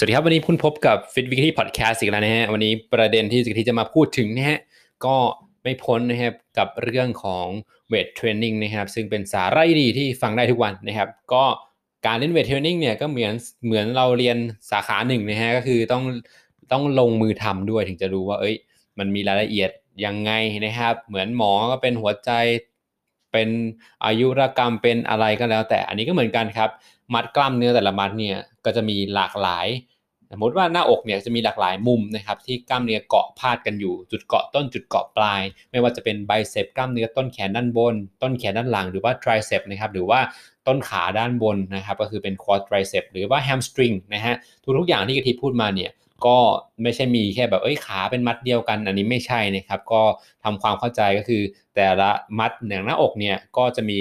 สวัสดีครับ วันนี้คุณพบกับ Fit Weekly Podcast อีกแล้วนะฮะ วันนี้ประเด็นที่สิกที่จะมาพูดถึงนะฮะ ก็ไม่พ้นนะครับกับเรื่องของเวทเทรนนิ่งนะครับ ซึ่งเป็นสาระดีที่ฟังได้ทุกวันนะครับ ก็การเล่นเวทเทรนนิ่งเนี่ยก็เหมือนเหมือนเราเรียนสาขาหนึ่งนะฮะ ก็คือต้องต้องลงมือทำด้วยถึงจะรู้ว่า เอ้ย มันมีรายละเอียดยังไงนะครับ เหมือนหมอก็เป็นหัวใจ เป็นอายุรกรรมเป็นอะไรก็แล้ว แต่อันนี้ก็เหมือนกันครับ มัดกล้ามเนื้อแต่ละมัดเนี่ยก็จะมีหลากหลาย สมมติว่าหน้าอกเนี่ยจะมีหลากหลายมุมนะครับที่กล้ามเนื้อเกาะพาดกันอยู่ จุดเกาะต้นจุดเกาะปลาย ไม่ว่าจะเป็นไบเซปกล้ามเนื้อต้นแขนด้านบน ต้นแขนด้านหลังหรือว่าไตรเซปนะครับหรือว่าต้นขาด้านบนนะครับก็คือเป็นควอดไตรเซปหรือว่าแฮมสตริงนะฮะทุกๆอย่างที่กะทิพูดมาเนี่ย ก็ไม่ใช่มีแค่แบบเอ้ยขาเป็นมัดเดียวกัน อันนี้ไม่ใช่นะครับ ก็ทำความเข้าใจก็คือแต่ละมัดหนังหน้าอกเนี่ยก็จะมี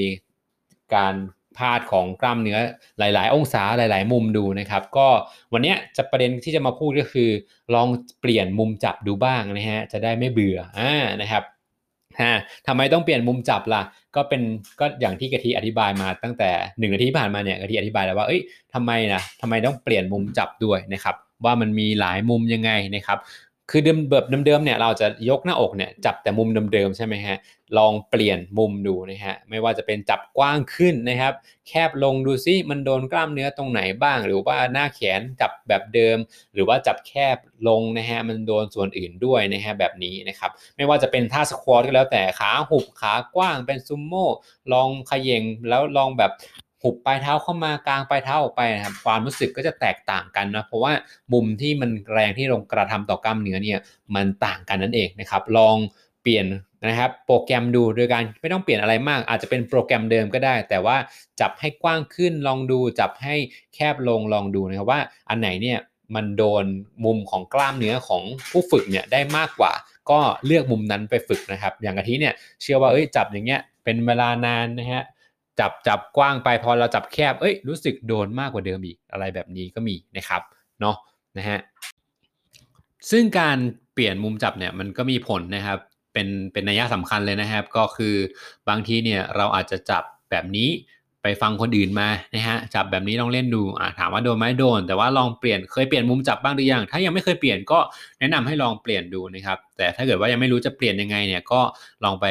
การพาดของกล้ามเนื้อหลาย ๆ องศาหลาย ๆ มุมดูนะครับ ก็วันนี้จะประเด็นที่จะมาพูดก็คือ ลองเปลี่ยนมุมจับดูบ้างนะฮะจะได้ไม่เบื่ออ่านะครับฮะทำไมต้องเปลี่ยนมุมจับล่ะ ก็เป็นก็อย่างที่กะทิอธิบายมาตั้งแต่หนึ่งนาทีผ่านมาเนี่ยกะทิอธิบายแล้วว่าเอ้ยทำไมนะทำไมต้องเปลี่ยนมุมจับด้วยนะครับ ว่ามันมีหลายมุมยังไงนะครับคือเดิมแบบเดิมๆเนี่ยเราจะยกหน้าอกเนี่ยจับแต่มุมเดิมๆใช่ไหมฮะลองเปลี่ยนมุมดูนะฮะไม่ว่าจะเป็นจับกว้างขึ้นนะครับ แคบลงดูซิมันโดนกล้ามเนื้อตรงไหนบ้าง หรือว่าหน้าแขนจับแบบเดิม หรือว่าจับแคบลงนะฮะมันโดนส่วนอื่นด้วยนะฮะแบบนี้นะครับไม่ว่าจะเป็นท่าสควอตก็แล้วแต่ขาหุบขากว้างเป็นซุมโม่ลองขย่งแล้วลองแบบ หุบปลายเท้าเข้ามากลางปลายเท้าออกไปนะครับความรู้สึกก็จะแตกต่างกันนะเพราะว่ามุมที่มันแรงที่ลงกระทำต่อกล้ามเนื้อเนี่ยมันต่างกันนั่นเองนะครับลองเปลี่ยนนะครับโปรแกรมดูโดยการไม่ต้องเปลี่ยนอะไรมาก อาจจะเป็นโปรแกรมเดิมก็ได้ แต่ว่าจับให้กว้างขึ้นลองดูจับให้แคบลงลองดูนะครับว่าอันไหนเนี่ยมันโดนมุมของกล้ามเนื้อของผู้ฝึกเนี่ยได้มากกว่า ก็เลือกมุมนั้นไปฝึกนะครับ อย่างกะทิเนี่ยเชื่อว่าเอ้ยจับอย่างเงี้ยเป็นเวลานานนะฮะ จับจับกว้างไปพอเราจับแคบ เอ้ยรู้สึกโดนมากกว่าเดิมอีกอะไรแบบนี้ก็มีนะครับเนาะนะฮะซึ่งการเปลี่ยนมุมจับเนี่ยมันก็มีผลนะครับเป็นเป็นนัยสำคัญเลยนะครับ ก็คือบางทีเนี่ยเราอาจจะจับแบบนี้ไปฟังคนอื่นมานะฮะจับแบบนี้ลองเล่นดูอ่าถามว่าโดนไหมโดน แต่ว่าลองเปลี่ยนเคยเปลี่ยนมุมจับบ้างหรือยังถ้ายังไม่เคยเปลี่ยนก็แนะนำให้ลองเปลี่ยนดูนะครับ แต่ถ้าเกิดว่ายังไม่รู้จะเปลี่ยนยังไงเนี่ยก็ลองไป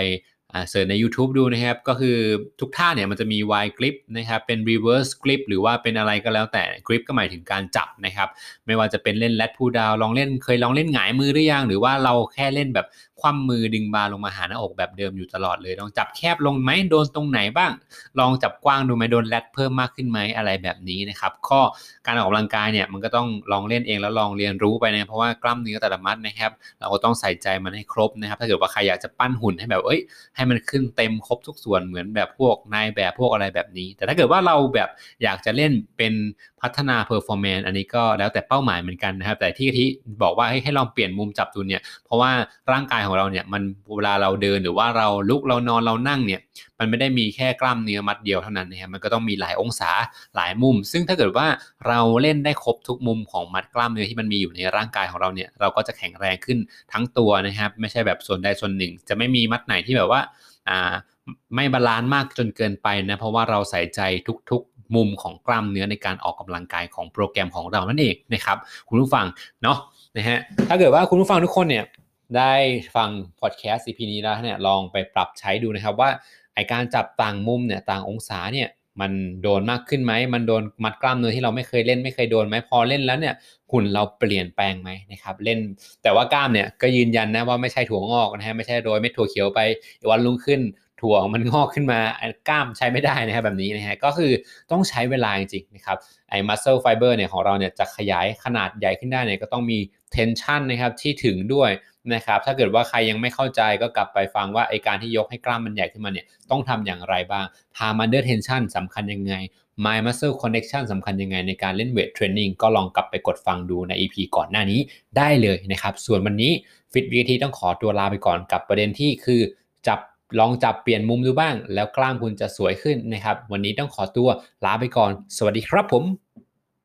เสิร์ชใน YouTube ดูนะครับ ก็คือทุกท่าเนี่ยมันจะมี Y grip นะครับเป็น reverse grip หรือว่าเป็นอะไรก็แล้วแต่ grip ก็หมายถึงการจับนะครับ ไม่ว่าจะเป็นเล่น lat pull down ลองเล่นเคยลองเล่นหงายมือหรือยัง หรือว่าเราแค่เล่นแบบคว่ำมือดึงบาลงมาหาหน้าอกแบบเดิมอยู่ตลอดเลย ลองจับแคบลงไหมโดนตรงไหนบ้าง ลองจับกว้างดูไหมโดนแรดเพิ่มมากขึ้นไหมอะไรแบบนี้นะครับข้อการออกกำลังกายเนี่ยมันก็ต้องลองเล่นเองแล้วลองเรียนรู้ไปนะเพราะว่ากล้ามเนื้อแต่ละมัดนะครับ เราก็ต้องใส่ใจมันให้ครบนะครับ ถ้าเกิดว่าใครอยากจะปั้นหุ่นให้แบบเอ้ยให้มันขึ้นเต็มครบทุกส่วนเหมือนแบบพวกนายแบบพวกอะไรแบบนี้ แต่ถ้าเกิดว่าเราแบบอยากจะเล่นเป็นพัฒนา performance อันนี้ก็แล้วแต่เป้าหมายเหมือนกันนะครับ แต่ที่ที่บอกว่าให้ให้ลองเปลี่ยนมุมจับดูเนี่ยเพราะว่าร่างกายของเราเนี่ยมันเวลาเราเดินหรือว่าเราลุกเรานอนเรานั่งเนี่ย มันไม่ได้มีแค่กล้ามเนื้อมัดเดียวเท่านั้นนะครับมันก็ต้องมีหลายองศาหลายมุม ซึ่งถ้าเกิดว่าเราเล่นได้ครบทุกมุมของมัดกล้ามเนื้อที่มันมีอยู่ในร่างกายของเราเนี่ยเราก็จะแข็งแรงขึ้นทั้งตัวนะครับไม่ใช่แบบส่วนใดส่วนหนึ่ง จะไม่มีมัดไหนที่แบบว่าอ่าไม่ balance มากจนเกินไปนะเพราะว่าเราใส่ใจทุกๆ มุมของกล้ามเนื้อในการออกกำลังกายของโปรแกรมของเรานั่นเองนะครับคุณผู้ฟังเนาะนะฮะถ้าเกิดว่าคุณผู้ฟังทุกคนเนี่ย ได้ฟังพอดแคสต์ EP นี้แล้วเนี่ยลองไปปรับใช้ดูนะครับว่าไอการจับต่างมุมเนี่ยต่างองศาเนี่ยมันโดนมากขึ้นไหม มันโดนมัดกล้ามเนื้อที่เราไม่เคยเล่นไม่เคยโดนไหมพอเล่นแล้วเนี่ยหุ่นเราเปลี่ยนแปลงไหมนะครับเล่นแต่ว่ากล้ามเนี่ยก็ยืนยันนะว่าไม่ใช่ถั่วงอกนะฮะไม่ใช่โรยเม็ดถั่วเขียวไปวันรุ่งขึ้นถั่วมันงอกขึ้นมากล้ามใช้ไม่ได้นะครับแบบนี้นะฮะก็คือต้องใช้เวลาจริงๆนะครับไอ้ muscle fiber เนี่ยของเราเนี่ยจะขยายขนาดใหญ่ขึ้นได้เนี่ยก็ต้องมี tension นะครับที่ถึงด้วย นะครับถ้าเกิดว่าใครยังไม่เข้าใจก็กลับไปฟังว่าไอการที่ยกให้กล้ามมันใหญ่ขึ้นมาเนี่ยต้องทำอย่างไรบ้าง palm under tension สำคัญยังไง my muscle connection สำคัญยังไงในการเล่นเวทเทรนนิ่งก็ลองกลับไปกดฟังดูใน EP ก่อนหน้านี้ได้เลยนะครับ ส่วนวันนี้ Fit v ทีต้องขอตัวลาไปก่อนกับประเด็นที่คือจับลองจับเปลี่ยนมุมดูบ้าง แล้วกล้ามคุณจะสวยขึ้นนะครับ วันนี้ต้องขอตัวลาไปก่อน สวัสดีครับผม